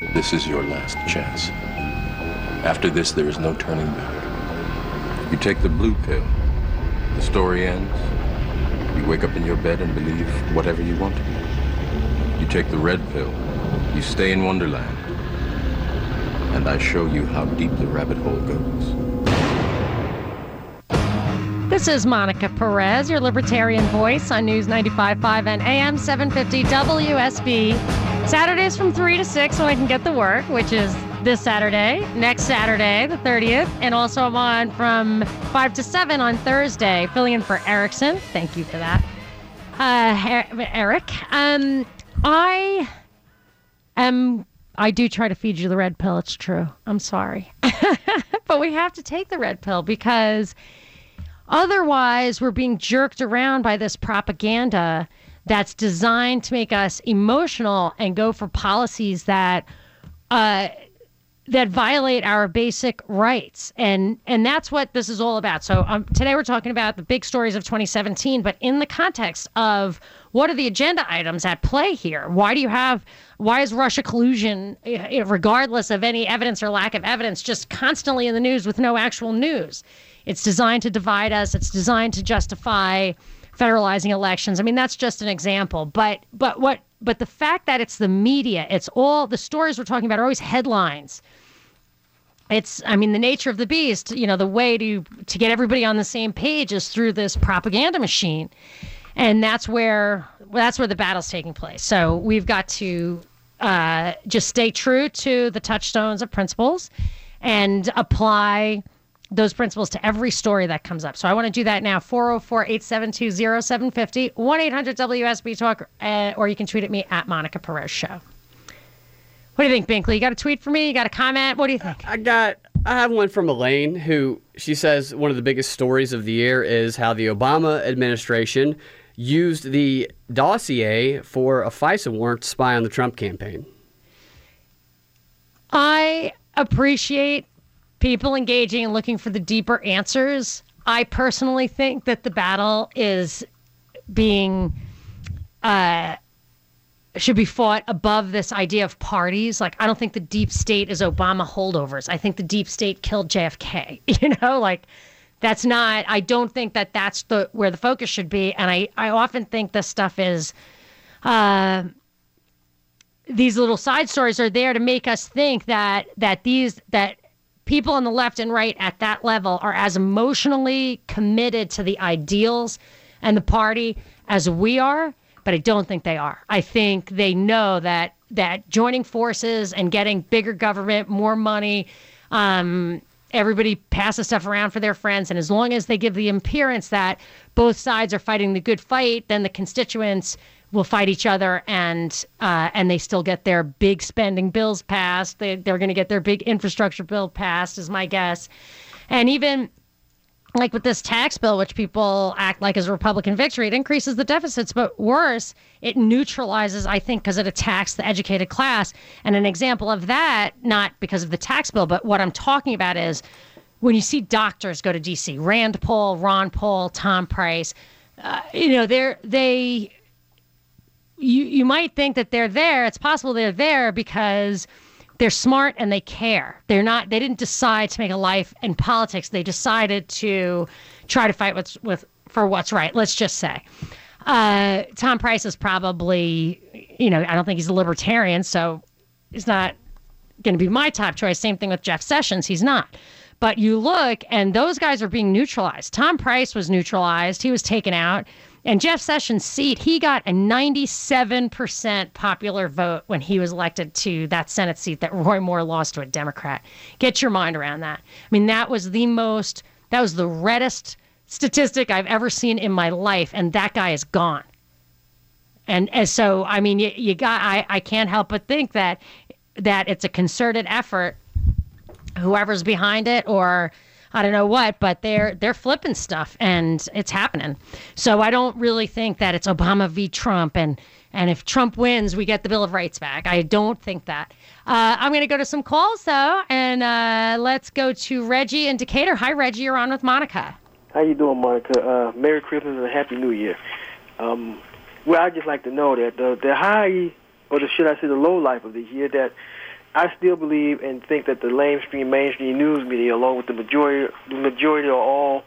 This is your last chance. After this, there is no turning back. You take the blue pill. The story ends. You wake up in your bed and believe whatever you want to believe. You take the red pill. You stay in Wonderland. And I show you how deep the rabbit hole goes. This is Monica Perez, your libertarian voice on News 95.5 and AM 750 WSB. Saturdays from 3 to 6 when I can get the work, which is this Saturday, next Saturday, the 30th, and also I'm on from 5 to 7 on Thursday, filling in for Erickson. Thank you for that. Uh, Eric, um, I am, I do try to feed you the red pill. It's true. I'm sorry. but we have to take the red pill because Otherwise, we're being jerked around by this propaganda that's designed to make us emotional and go for policies that uh, that violate our basic rights. And and that's what this is all about. So um, today we're talking about the big stories of 2017 but in the context of what are the agenda items at play here? Why do you have why is russia collusion eh, eh, regardless of any evidence or lack of evidence just constantly in the news with no actual news? It's designed to divide us. It's designed to justify federalizing elections. I mean, that's just an example. But but what but the fact that it's the media, it's all the stories we're talking about are always headlines. It's I mean the nature of the beast, you know, the way to to get everybody on the same page is through this propaganda machine. And that's where that's where the battle's taking place. So we've got to uh, just stay true to the touchstones of principles and apply those principles to every story that comes up. So I want to do that now. 404 872 0750 1 800 WSB Talk, uh, or you can tweet at me at Monica Perez Show. What do you think, Binkley? You got a tweet for me? You got a comment? What do you think? I got. I have one from Elaine who she says one of the biggest stories of the year is how the Obama administration used the dossier for a FISA warrant to spy on the Trump campaign. I appreciate people engaging and looking for the deeper answers. I personally think that the battle is being uh, should be fought above this idea of parties. Like I don't think the deep state is Obama holdovers. I think the deep state killed JFK. You know, like that's not. I don't think that that's the where the focus should be. And I I often think this stuff is. Uh, these little side stories are there to make us think that that these that people on the left and right at that level are as emotionally committed to the ideals and the party as we are, but I don't think they are. I think they know that that joining forces and getting bigger government, more money, um, everybody passes stuff around for their friends, and as long as they give the appearance that both sides are fighting the good fight, then the constituents will fight each other and uh, and they still get their big spending bills passed. They, they're going to get their big infrastructure bill passed, is my guess. And even like with this tax bill, which people act like is a Republican victory, it increases the deficits. But worse, it neutralizes, I think, because it attacks the educated class. And an example of that, not because of the tax bill, but what I'm talking about is when you see doctors go to D.C., Rand Paul, Ron Paul, Tom Price, uh, you know, they're they you you might think that they're there. It's possible they're there because they're smart and they care. They're not. They didn't decide to make a life in politics. They decided to try to fight what's with for what's right. Let's just say. Uh, Tom Price is probably, you know, I don't think he's a libertarian, so he's not going to be my top choice. Same thing with Jeff Sessions. He's not. But you look, and those guys are being neutralized. Tom Price was neutralized. He was taken out. And Jeff Sessions' seat, he got a 97% popular vote when he was elected to that Senate seat that Roy Moore lost to a Democrat. Get your mind around that. I mean, that was the most, that was the reddest statistic I've ever seen in my life. And that guy is gone. And, and so, I mean, you, you got, I, I can't help but think that, that it's a concerted effort, whoever's behind it or, I don't know what, but they're they're flipping stuff and it's happening. So I don't really think that it's Obama v. Trump and and if Trump wins, we get the Bill of Rights back. I don't think that. Uh, I'm going to go to some calls though, and uh, let's go to Reggie in Decatur. Hi, Reggie. You're on with Monica. How you doing, Monica? Uh, Merry Christmas and a Happy New Year. Um, well, I just like to know that the the high, or the should I say the low life of the year that I still believe and think that the lamestream mainstream news media, along with the majority, the majority of all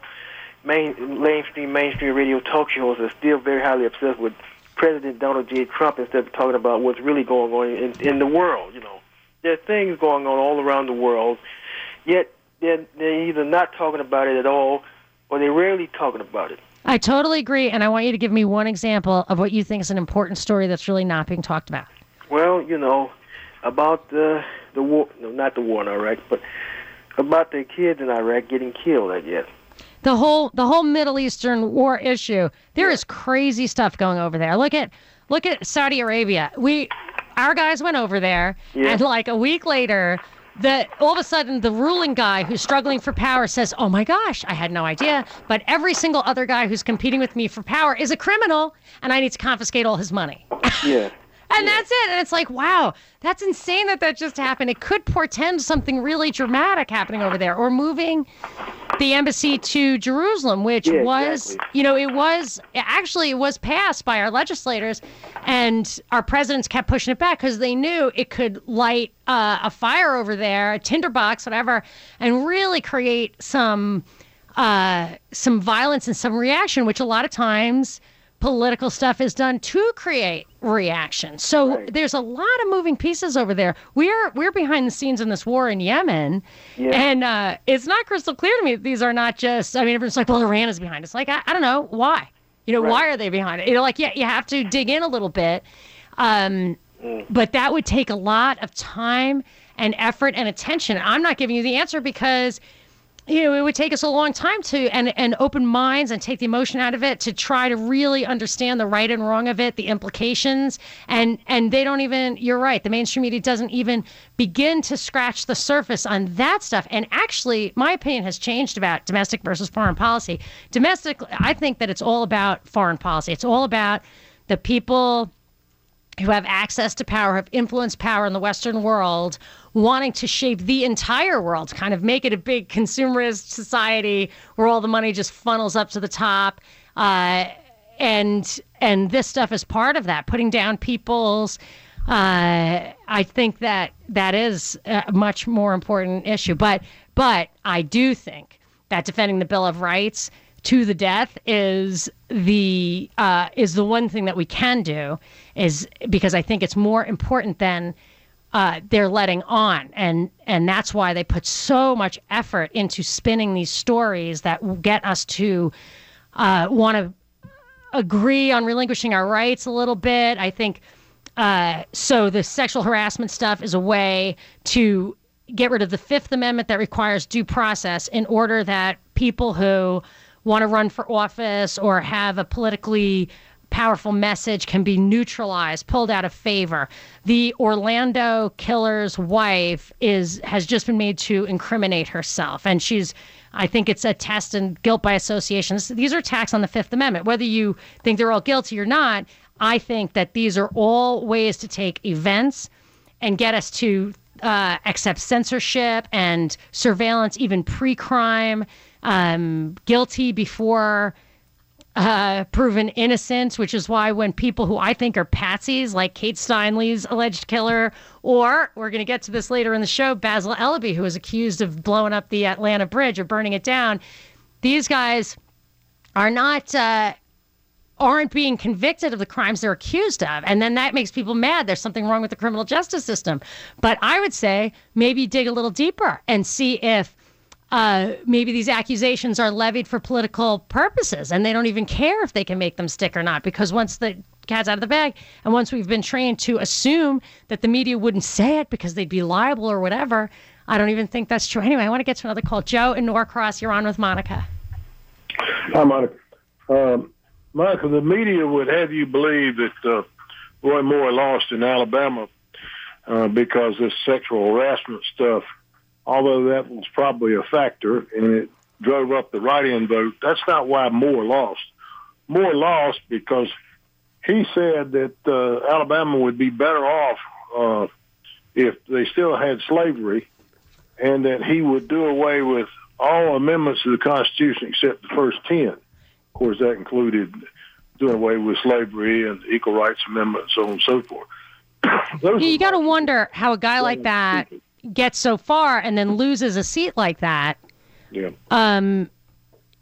main lamestream mainstream radio talk shows, are still very highly obsessed with President Donald J. Trump instead of talking about what's really going on in, in the world. You know, there are things going on all around the world, yet they're, they're either not talking about it at all or they're rarely talking about it. I totally agree, and I want you to give me one example of what you think is an important story that's really not being talked about. Well, you know, about the the war, no, not the war in Iraq, but about the kids in Iraq getting killed. I guess. The whole the whole Middle Eastern war issue. There is crazy stuff going over there. Look at look at Saudi Arabia. We our guys went over there, Yeah. and like a week later. The, all of a sudden, the ruling guy who's struggling for power says, "Oh my gosh, I had no idea." But every single other guy who's competing with me for power is a criminal, and I need to confiscate all his money. Yeah. And that's it. And it's like, wow, that's insane that that just happened. It could portend something really dramatic happening over there or moving the embassy to Jerusalem, which Yeah, was, exactly. you know, it was actually it was passed by our legislators and our presidents kept pushing it back because they knew it could light uh, a fire over there, a tinderbox, whatever, and really create some uh, some violence and some reaction, which a lot of times political stuff is done to create reaction. So Right. there's a lot of moving pieces over there. We're we're behind the scenes in this war in Yemen, Yeah. and uh, it's not crystal clear to me that these are not just. I mean, everyone's like, well, Iran is behind. It's like I, I don't know why. You know, Right. why are they behind it? You know, like yeah, you have to dig in a little bit. Um, but that would take a lot of time and effort and attention. I'm not giving you the answer because you know, it would take us a long time to and and open minds and take the emotion out of it to try to really understand the right and wrong of it, the implications, and and they don't even. You're right. The mainstream media doesn't even begin to scratch the surface on that stuff. And actually, my opinion has changed about domestic versus foreign policy. Domestic, I think that it's all about foreign policy. It's all about the people who have access to power, have influence power in the Western world, wanting to shape the entire world, kind of make it a big consumerist society where all the money just funnels up to the top. Uh, and and this stuff is part of that, putting down people's. Uh, I think that that is a much more important issue. But but I do think that defending the Bill of Rights to the death is the uh, is the one thing that we can do is because I think it's more important than uh, they're letting on and and that's why they put so much effort into spinning these stories that get us to uh, want to agree on relinquishing our rights a little bit. I think uh, so. The sexual harassment stuff is a way to get rid of the Fifth Amendment that requires due process in order that people who want to run for office or have a politically powerful message can be neutralized, pulled out of favor. The Orlando killer's wife is has just been made to incriminate herself, and she's. I think it's a test and guilt by association. These are attacks on the Fifth Amendment. Whether you think they're all guilty or not, I think that these are all ways to take events and get us to uh, accept censorship and surveillance, even pre-crime, um, guilty before uh, proven innocent, which is why when people who I think are patsies, like Kate Steinle's alleged killer, or we're going to get to this later in the show, Basil Eleby, who was accused of blowing up the Atlanta Bridge or burning it down, these guys are not. Uh, aren't being convicted of the crimes they're accused of. And then that makes people mad. There's something wrong with the criminal justice system. But I would say maybe dig a little deeper and see if uh, maybe these accusations are levied for political purposes and they don't even care if they can make them stick or not. Because once the cat's out of the bag and once we've been trained to assume that the media wouldn't say it because they'd be liable or whatever, I don't even think that's true. Anyway, I want to get to another call. Joe in Norcross, you're on with Monica. Hi, Monica. Um, Monica, the media would have you believe that uh, Roy Moore lost in Alabama uh, because this sexual harassment stuff, although that was probably a factor and it drove up the write-in vote, that's not why Moore lost. Moore lost because he said that uh, Alabama would be better off uh, if they still had slavery and that he would do away with all amendments to the Constitution except the first 10. Of course, that included doing away with slavery and the Equal Rights Amendment, so on and so forth. You, got to wonder how a guy like that gets so far and then loses a seat like that. Yeah. Um,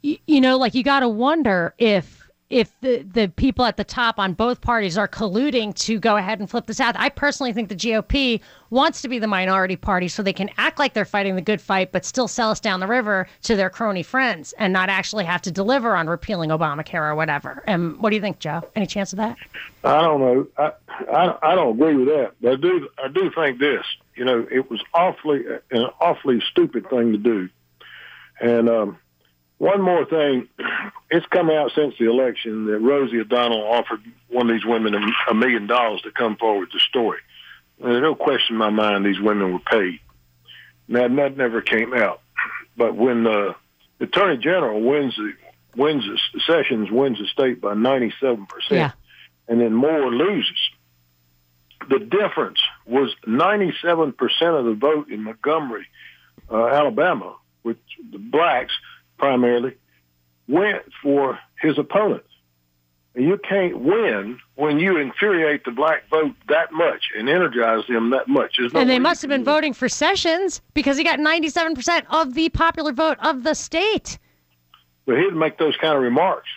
you, you know, like you got to wonder if if the the people at the top on both parties are colluding to go ahead and flip the South. I personally think the GOP wants to be the minority party so they can act like they're fighting the good fight, but still sell us down the river to their crony friends and not actually have to deliver on repealing Obamacare or whatever. And what do you think, Joe? Any chance of that? I don't know. I, I I don't agree with that, but I do I do think this. You know, it was awfully an awfully stupid thing to do. And um, one more thing, it's come out since the election that Rosie O'Donnell offered one of these women a, million dollars to come forward with the story. There's no question in my mind these women were paid. Now that never came out. But when the Attorney General wins the wins the Sessions wins the state by ninety seven percent Yeah. and then Moore loses. The difference was 97% of the vote in Montgomery, uh, Alabama, with the blacks primarily went for his opponents. And you can't win when you infuriate the black vote that much and energize them that much. No and they must have been voting for Sessions because he got 97% of the popular vote of the state. But he'd make those kind of remarks.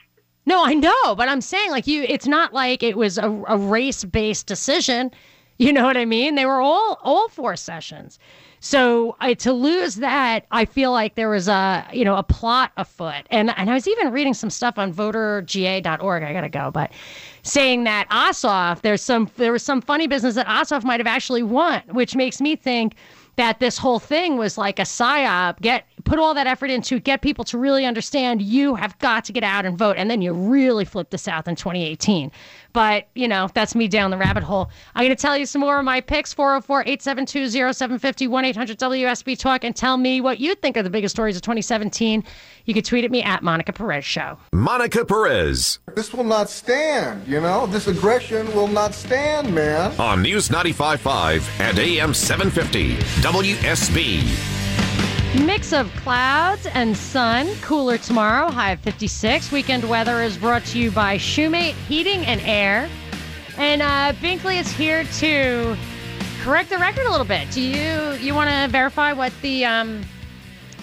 No, I know, but I'm saying like you it's not like it was a, a race-based decision. You know what I mean? They were all all for Sessions. So I, to lose that, I feel like there was a you know a plot afoot, and and I was even reading some stuff on voterga.org. I gotta go, but saying that Ossoff, there's some there was some funny business that Ossoff might have actually won, which makes me think that this whole thing was like a psyop. Get put all that effort into get people to really understand you have got to get out and vote, and then you really flip the South in 2018. But you know that's me down the rabbit hole. I'm going to tell you some more of my picks: 404-872-0750, 1-800-WSB Talk, and tell me what you think are the biggest stories of 2017. You can tweet at me at Monica Perez Show. Monica Perez This will not stand, you know? This aggression will not stand, man. on News 95.5 and AM 750 WSB. Mix of clouds and sun. Cooler tomorrow, high of 56. Weekend weather is brought to you by Shoemate Heating and Air. And uh, Binkley is here to correct the record a little bit. Do you you want to verify what the um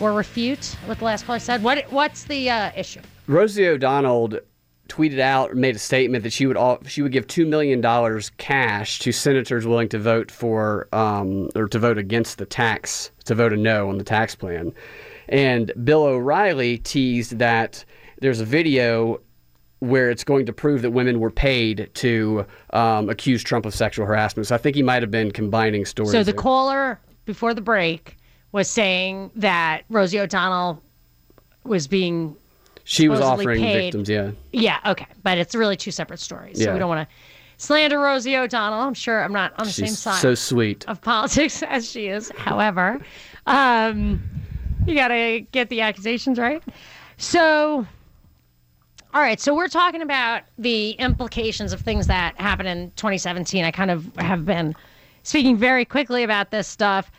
or refute what the last caller said? What what's the uh, issue? Rosie O'Donnell tweeted out, or made a statement that she would all, she would give two million dollars cash to senators willing to vote for um, or to vote against the tax, to vote a no on the tax plan. And Bill O'Reilly teased that there's a video where it's going to prove that women were paid to um, accuse Trump of sexual harassment. So I think he might have been combining stories. So the there. caller before the break was saying that Rosie O'Donnell was being she was offering paid- victims, yeah. Yeah, okay. But it's really two separate stories. So Yeah. we don't want to slander Rosie O'Donnell. I'm sure I'm not on the same side so sweet. of politics as she is. However, um, you got to get the accusations right. So, all right. So we're talking about the implications of things that happened in 2017. I kind of have been speaking very quickly about this stuff.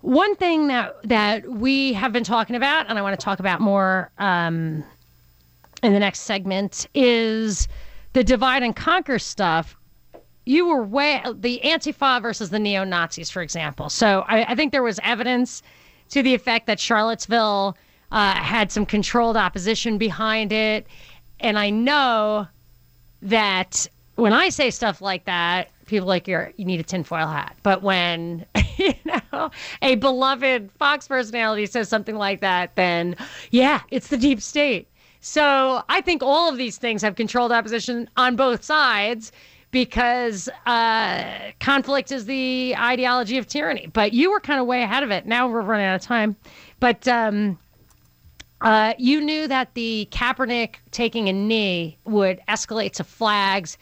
One thing that that we have been talking about, and I want to talk about more um, in the next segment, is the divide and conquer stuff you were way the Antifa versus the neo Nazis, for example. So I, I think there was evidence to the effect that Charlottesville uh, had some controlled opposition behind it, and I know that when I say stuff like that, people like you're you need a tinfoil hat. But when you know a beloved Fox personality says something like that, then yeah, it's the deep state. So I think all of these things have controlled opposition on both sides because uh, conflict is the ideology of tyranny. But you were kind of way ahead of it. Now we're running out of time. But um, uh, you knew that the Kaepernick taking a knee would escalate to flags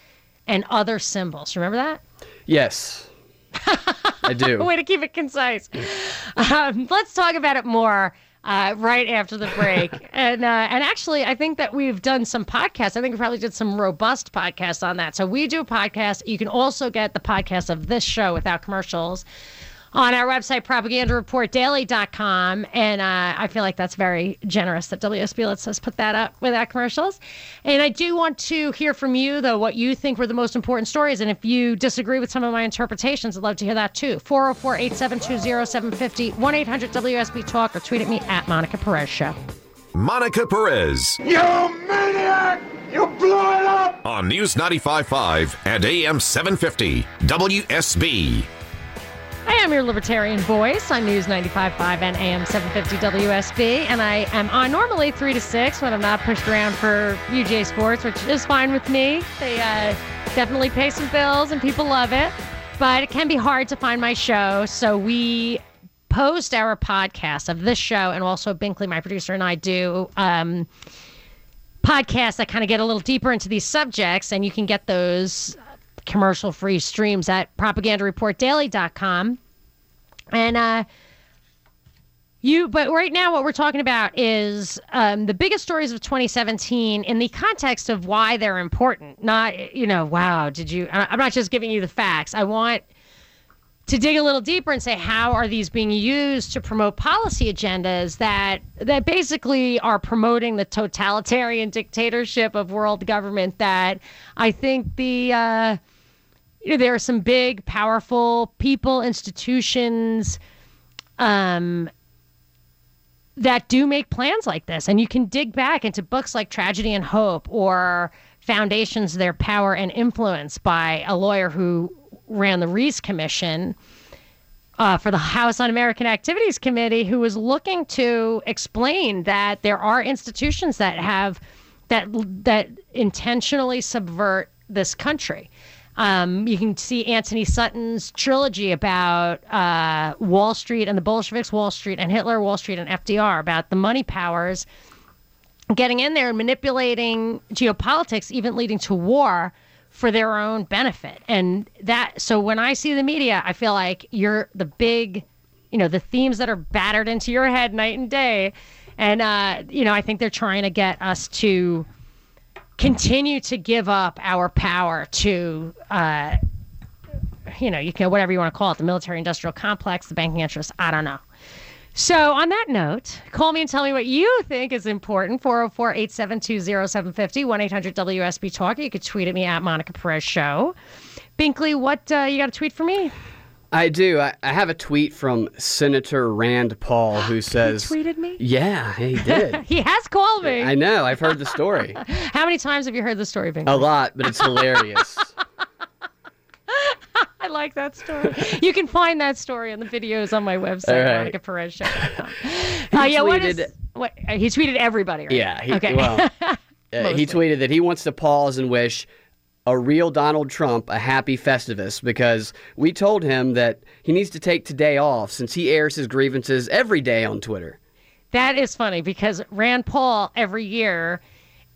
and other symbols. Remember that? Yes. I do. Way to keep it concise. Um, let's talk about it more uh, right after the break. and uh, and actually, I think that we've done some podcasts. I think we probably did some robust podcasts on that. So we do a podcast. You can also get the podcast of this show without commercials on our website, propagandareportdaily.com. And uh, I feel like that's very generous that WSB lets us put that up without commercials. And I do want to hear from you, though, what you think were the most important stories. And if you disagree with some of my interpretations, I'd love to hear that too. 404 872 0750 1 800 WSB Talk or tweet at me at Monica Perez Show. Monica Perez. You maniac! You blew it up! On News 95.5 and AM 750 WSB. I am your libertarian voice on News 95.5 and AM 750 WSB, and I am on normally 3 to 6 when I'm not pushed around for UJ Sports, which is fine with me. They uh, definitely pay some bills and people love it, but it can be hard to find my show, so we post our podcast of this show, and also Binkley, my producer, and I do. Um, podcasts that kind of get a little deeper into these subjects, and you can get those commercial free streams at propagandareportdaily.com. And uh, you, but right now, what we're talking about is um, the biggest stories of 2017 in the context of why they're important. Not, you know, wow, did you? I'm not just giving you the facts. I want to dig a little deeper and say how are these being used to promote policy agendas that that basically are promoting the totalitarian dictatorship of world government that I think the uh, you know there are some big powerful people institutions um, that do make plans like this. And you can dig back into books like Tragedy and Hope or Foundations Their Power and Influence by a lawyer who ran the Reece Commission uh, for the House on American Activities Committee, who was looking to explain that there are institutions that have that that intentionally subvert this country. Um, you can see Antony Sutton's trilogy about uh, Wall Street and the Bolsheviks, Wall Street and Hitler, Wall Street and FDR, about the money powers getting in there and manipulating geopolitics, even leading to war for their own benefit. And that, so when I see the media, I feel like you're the big, you know, the themes that are battered into your head night and day. And, uh, you know, I think they're trying to get us to continue to give up our power to, uh, you know, you can, whatever you want to call it, the military industrial complex, the banking interests. I don't know. So, on that note, call me and tell me what you think is important. 404 872 0750 1 800 WSB Talk. You could tweet at me at Monica Perez Show. Binkley, what, uh, you got a tweet for me? I do. I, I have a tweet from Senator Rand Paul who says, he tweeted me? Yeah, he did. He has called me. I know. I've heard the story How many times have you heard the story, Binkley? a lot, but it's hilarious. Like that story. you can find that story on the videos on my website, right. MonicaPerezShow.com. Uh, yeah, what is, what, uh, he tweeted everybody, right? Yeah. He, okay. Well, uh, he tweeted that he wants to pause and wish a real Donald Trump a happy Festivus because we told him that he needs to take today off since he airs his grievances every day on Twitter. That is funny because Rand Paul every year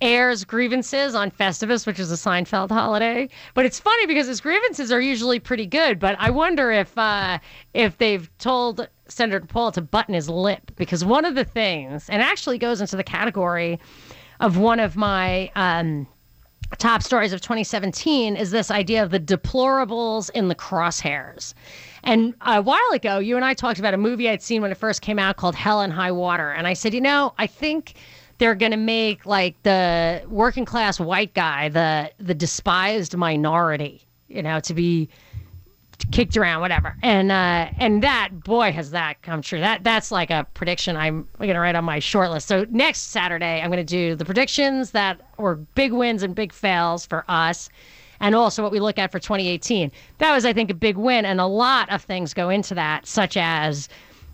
airs grievances on Festivus, which is a Seinfeld holiday. But it's funny because his grievances are usually pretty good. But I wonder if uh, if they've told Senator Paul to button his lip because one of the things, and actually goes into the category of one of my. Um, top stories of 2017 is this idea of the deplorables in the crosshairs. And a while ago, you and I talked about a movie I'd seen when it first came out called Hell and High Water. And I said, you know, I think they're going to make like the working class white guy, the the despised minority, you know, to be kicked around, whatever. And uh, and that boy has that come true. That that's like a prediction I'm gonna write on my short list. So next Saturday I'm gonna do the predictions that were big wins and big fails for us. And also what we look at for 2018. That was, I think, a big win, and a lot of things go into that, such as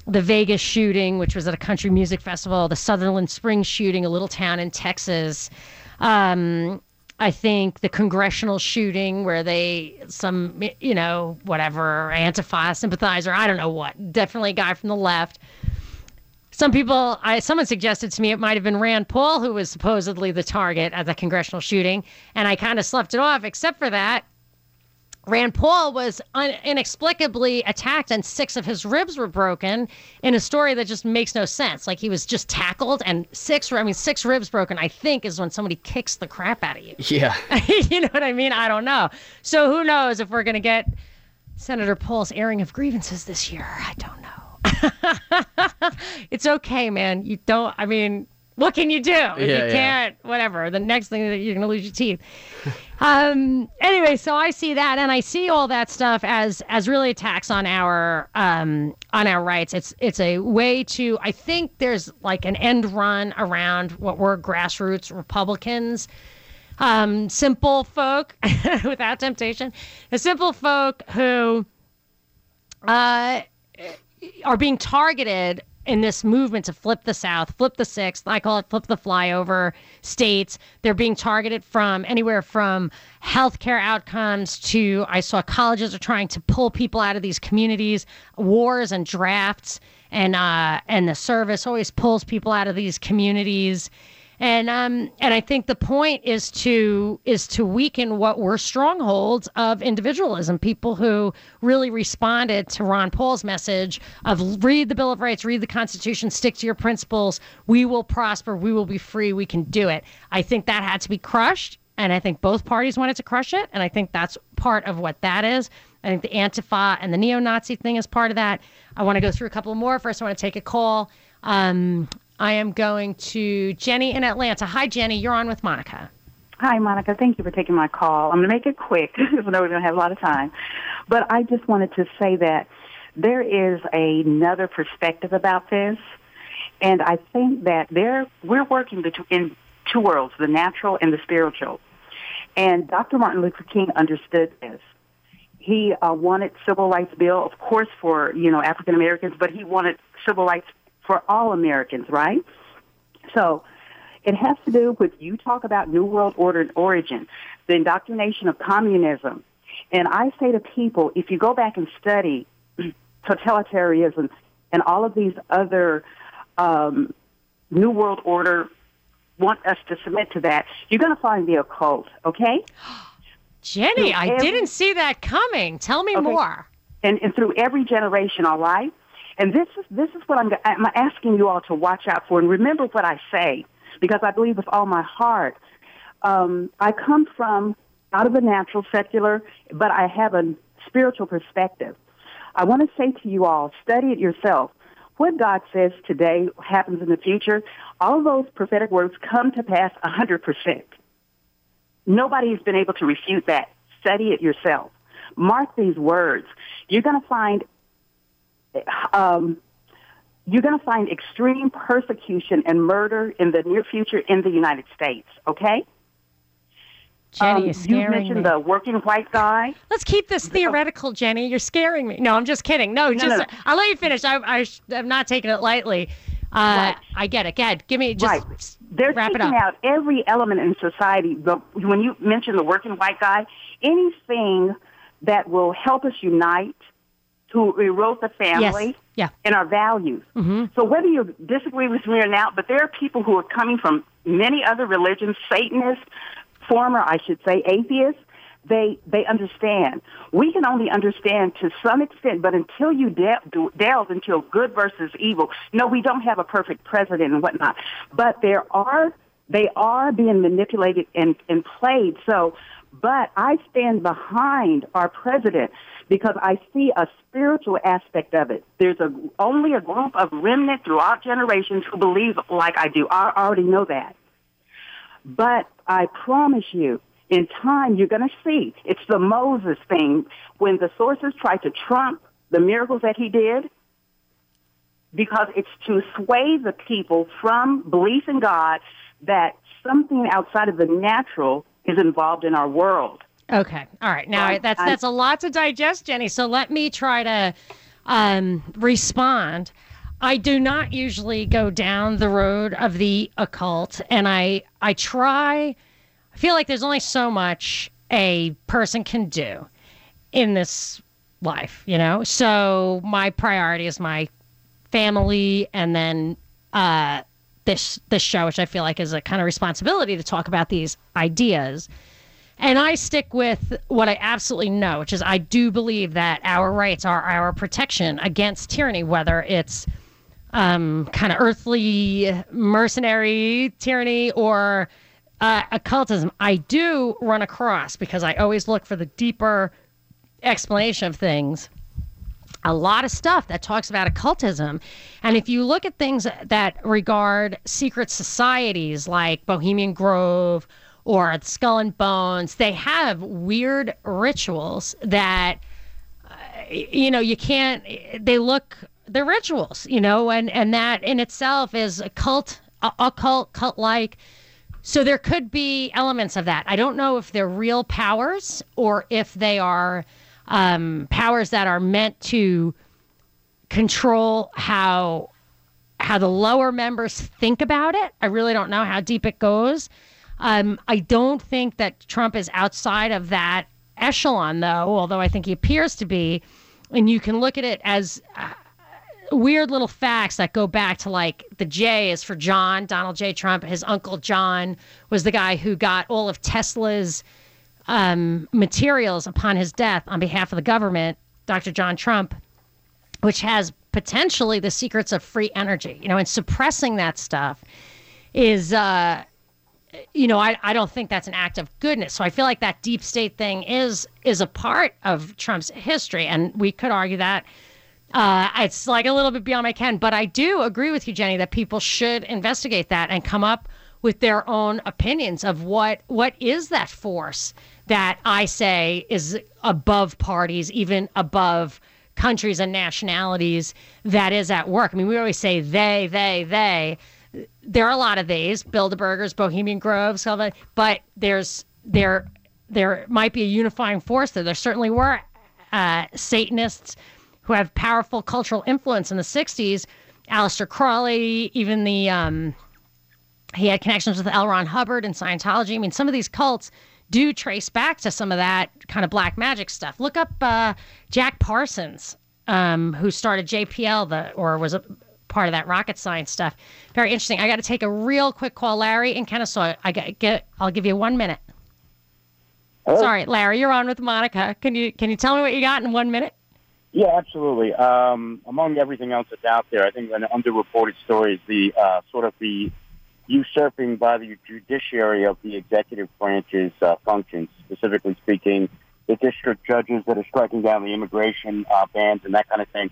the Vegas shooting, which was at a country music festival, the Sutherland Springs shooting, a little town in Texas. Um, I think the congressional shooting where they, some, you know, whatever, Antifa sympathizer, I don't know what, definitely a guy from the left. Some people, I, someone suggested to me it might have been Rand Paul who was supposedly the target at the congressional shooting, and I kind of slept it off, except for that. Rand Paul was un- inexplicably attacked and six of his ribs were broken in a story that just makes no sense. Like he was just tackled and six, I mean, six ribs broken, I think, is when somebody kicks the crap out of you. Yeah. you know what I mean? I don't know. So who knows if we're going to get Senator Paul's airing of grievances this year. I don't know. it's okay, man. You don't. I mean, what can you do if Yeah, you can't? Whatever. The next thing that you're gonna lose your teeth. um. Anyway, so I see that, and I see all that stuff as as really attacks on our um on our rights. It's it's a way to. I think there's like an end run around what were grassroots Republicans um, simple folk without temptation, the simple folk who uh, are being targeted in this movement to flip the South, flip the sixth. I call it flip the flyover states. They're being targeted from anywhere from healthcare outcomes to I saw colleges are trying to pull people out of these communities, wars and drafts, and uh, and the service always pulls people out of these communities and um and I think the point is to is to weaken what were strongholds of individualism. People who really responded to Ron Paul's message of read the Bill of Rights, read the Constitution, stick to your principles. We will prosper. We will be free. We can do it. I think that had to be crushed. And I think both parties wanted to crush it. And I think that's part of what that is. I think the Antifa and the neo Nazi thing is part of that. I want to go through a couple more. First, I want to take a call. Um, I am going to Jenny in Atlanta. Hi, Jenny. You're on with Monica. Hi, Monica. Thank you for taking my call. I'm going to make it quick because I know going to have a lot of time. But I just wanted to say that there is another perspective about this. And I think that there we're working between in two worlds, the natural and the spiritual. And Dr. Martin Luther King understood this. He uh, wanted civil rights bill, of course, for you know African Americans, but he wanted civil rights for all Americans, right? So it has to do with you talk about New World Order and origin, the indoctrination of communism. And I say to people, if you go back and study totalitarianism and all of these other um, New World Order want us to submit to that, you're going to find the occult, okay? Jenny, I didn't see that coming. Tell me Okay. more. and, and through every generation, all right? And this is this is what I'm I'm asking you all to watch out for and remember what I say because I believe with all my heart. Um, I come from out of the natural secular, but I have a spiritual perspective. I want to say to you all, study it yourself. What God says today happens in the future. All those prophetic words come to pass a hundred percent. Nobody has been able to refute that. Study it yourself. Mark these words. You're going to find, um, you're going to find extreme persecution and murder in the near future in the United States. Okay. Jenny Um, is you mentioned me. the working white guy. Let's keep this theoretical, Jenny. You're scaring me. No, I'm just kidding. No, just no, no. I'll let you finish. I, I, I'm not taking it lightly. Uh, Right. I get it. Go ahead. Give me just right. They're wrap it taking up. out every element in society. The, when you mention the working white guy, anything that will help us unite to erode the family Yeah. and our values. Mm-hmm. So whether you disagree with me or not, but there are people who are coming from many other religions, Satanists, former, I should say, atheists. They they understand. We can only understand to some extent, but until you de- delve into good versus evil, no, we don't have a perfect president and whatnot. But there are they are being manipulated and, and played. So, but I stand behind our president because I see a spiritual aspect of it. There's a only a group of remnant throughout generations who believe like I do. I already know that. But I promise you, in time, you're going to see. It's the Moses thing. When the sources try to trump the miracles that he did, because it's to sway the people from belief in God that something outside of the natural is involved in our world. Okay. All right. Now that's I'm- that's a lot to digest, Jenny. So let me try to um, respond. I do not usually go down the road of the occult, and I I try. I feel like there's only so much a person can do in this life, you know. So my priority is my family, and then uh, this this show, which I feel like is a kind of responsibility to talk about these ideas. And I stick with what I absolutely know, which is I do believe that our rights are our protection against tyranny, whether it's um, kind of earthly mercenary tyranny or uh, occultism. I do run across because I always look for the deeper explanation of things a lot of stuff that talks about occultism. And if you look at things that regard secret societies like Bohemian Grove or Skull and Bones, they have weird rituals that, uh, you know, you can't, they look, they're rituals, you know, and, and that in itself is a cult, occult, cult like. So there could be elements of that. I don't know if they're real powers or if they are um, powers that are meant to control how how the lower members think about it. I really don't know how deep it goes. Um, I don't think that Trump is outside of that echelon, though, although I think he appears to be. And you can look at it as uh, weird little facts that go back to like the J is for John, Donald J. Trump. His uncle John was the guy who got all of Tesla's um, materials upon his death on behalf of the government, Dr. John Trump, which has potentially the secrets of free energy, you know, and suppressing that stuff is, uh, you know, I, I don't think that's an act of goodness. So I feel like that deep state thing is is a part of Trump's history, and we could argue that uh, it's like a little bit beyond my ken. But I do agree with you, Jenny, that people should investigate that and come up with their own opinions of what what is that force that I say is above parties, even above countries and nationalities that is at work. I mean, we always say they, they, they. There are a lot of these, Bilderbergers, Bohemian Groves, but there's there there might be a unifying force there. There certainly were uh, Satanists who have powerful cultural influence in the '60s. Aleister Crowley, even the um, he had connections with L. Ron Hubbard and Scientology. I mean, some of these cults do trace back to some of that kind of black magic stuff. Look up uh, Jack Parsons, um, who started JPL, the or was a part of that rocket science stuff. Very interesting. I got to take a real quick call, Larry in Kennesaw. I got get. I'll give you one minute. Hello? Sorry, Larry, you're on with Monica. Can you can you tell me what you got in one minute? Yeah, absolutely. Um, among everything else that's out there, I think an underreported story is the uh, sort of the usurping by the judiciary of the executive branch's uh, functions, specifically speaking, the district judges that are striking down the immigration uh, bans and that kind of thing.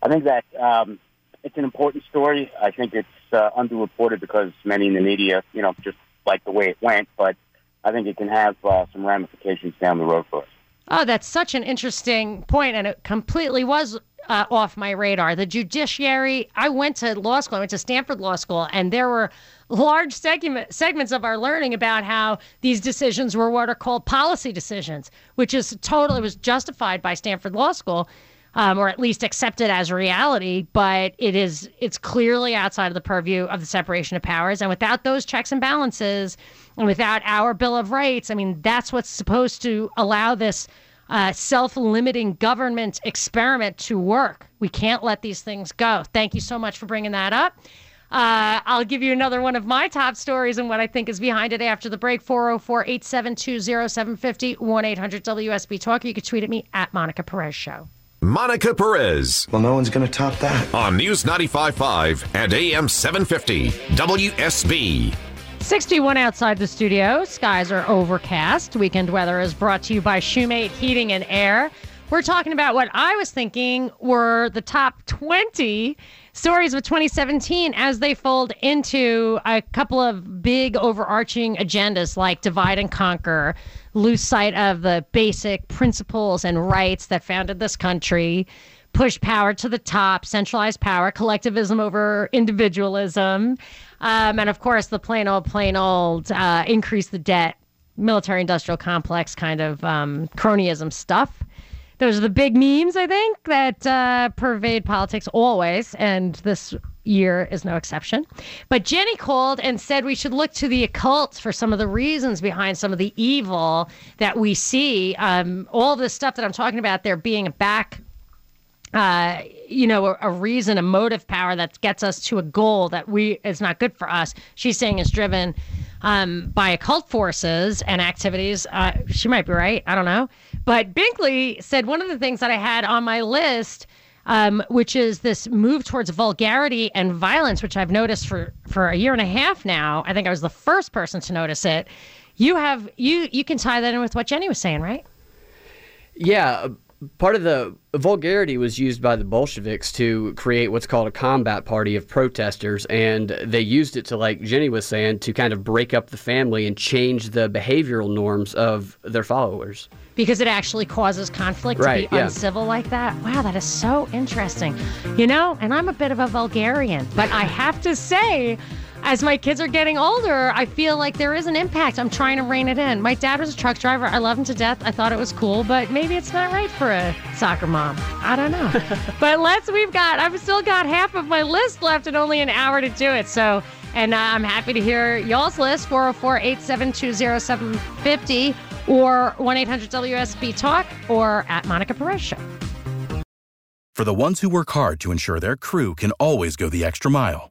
I think that um, it's an important story. I think it's uh, underreported because many in the media, you know, just like the way it went, but I think it can have uh, some ramifications down the road for us. Oh, that's such an interesting point, and it completely was uh, off my radar. The judiciary, I went to law school, I went to Stanford Law School, and there were large segment, segments of our learning about how these decisions were what are called policy decisions, which is totally was justified by Stanford Law School. Um, or at least accepted as reality, but it is it's clearly outside of the purview of the separation of powers. And without those checks and balances, and without our Bill of Rights, I mean that's what's supposed to allow this uh, self limiting government experiment to work. We can't let these things go. Thank you so much for bringing that up. Uh, I'll give you another one of my top stories and what I think is behind it after the break 404 872 0750 1 800 WSB Talk. You can tweet at me at Monica Perez Show. Monica Perez. Well, no one's going to top that. On News 95.5 and AM 750 WSB. 61 outside the studio. Skies are overcast. Weekend weather is brought to you by Shoemate Heating and Air. We're talking about what I was thinking were the top 20 stories of 2017 as they fold into a couple of big overarching agendas like divide and conquer, lose sight of the basic principles and rights that founded this country, push power to the top, centralized power, collectivism over individualism, um, and of course the plain old, plain old uh, increase the debt, military industrial complex kind of um, cronyism stuff. Those are the big memes, I think, that uh, pervade politics always, and this year is no exception. But Jenny called and said we should look to the occult for some of the reasons behind some of the evil that we see. Um, all this stuff that I'm talking about there being a back uh, you know, a, a, reason, a motive power that gets us to a goal that we is not good for us. She's saying is driven um, by occult forces and activities. Uh, she might be right. I don't know. But Binkley said one of the things that I had on my list, um, which is this move towards vulgarity and violence, which I've noticed for for a year and a half now. I think I was the first person to notice it. You have you you can tie that in with what Jenny was saying, right? Yeah, part of the vulgarity was used by the Bolsheviks to create what's called a combat party of protesters, and they used it to, like Jenny was saying, to kind of break up the family and change the behavioral norms of their followers. because it actually causes conflict Right, to be yeah. uncivil like that. Wow, that is so interesting. You know, and I'm a bit of a vulgarian, but I have to say, as my kids are getting older, I feel like there is an impact. I'm trying to rein it in. My dad was a truck driver. I love him to death. I thought it was cool, but maybe it's not right for a soccer mom. I don't know. but let's, we've got, I've still got half of my list left and only an hour to do it. So, and uh, I'm happy to hear y'all's list 404 872 0750 or 1 800 WSB Talk or at Monica Perez Show. For the ones who work hard to ensure their crew can always go the extra mile,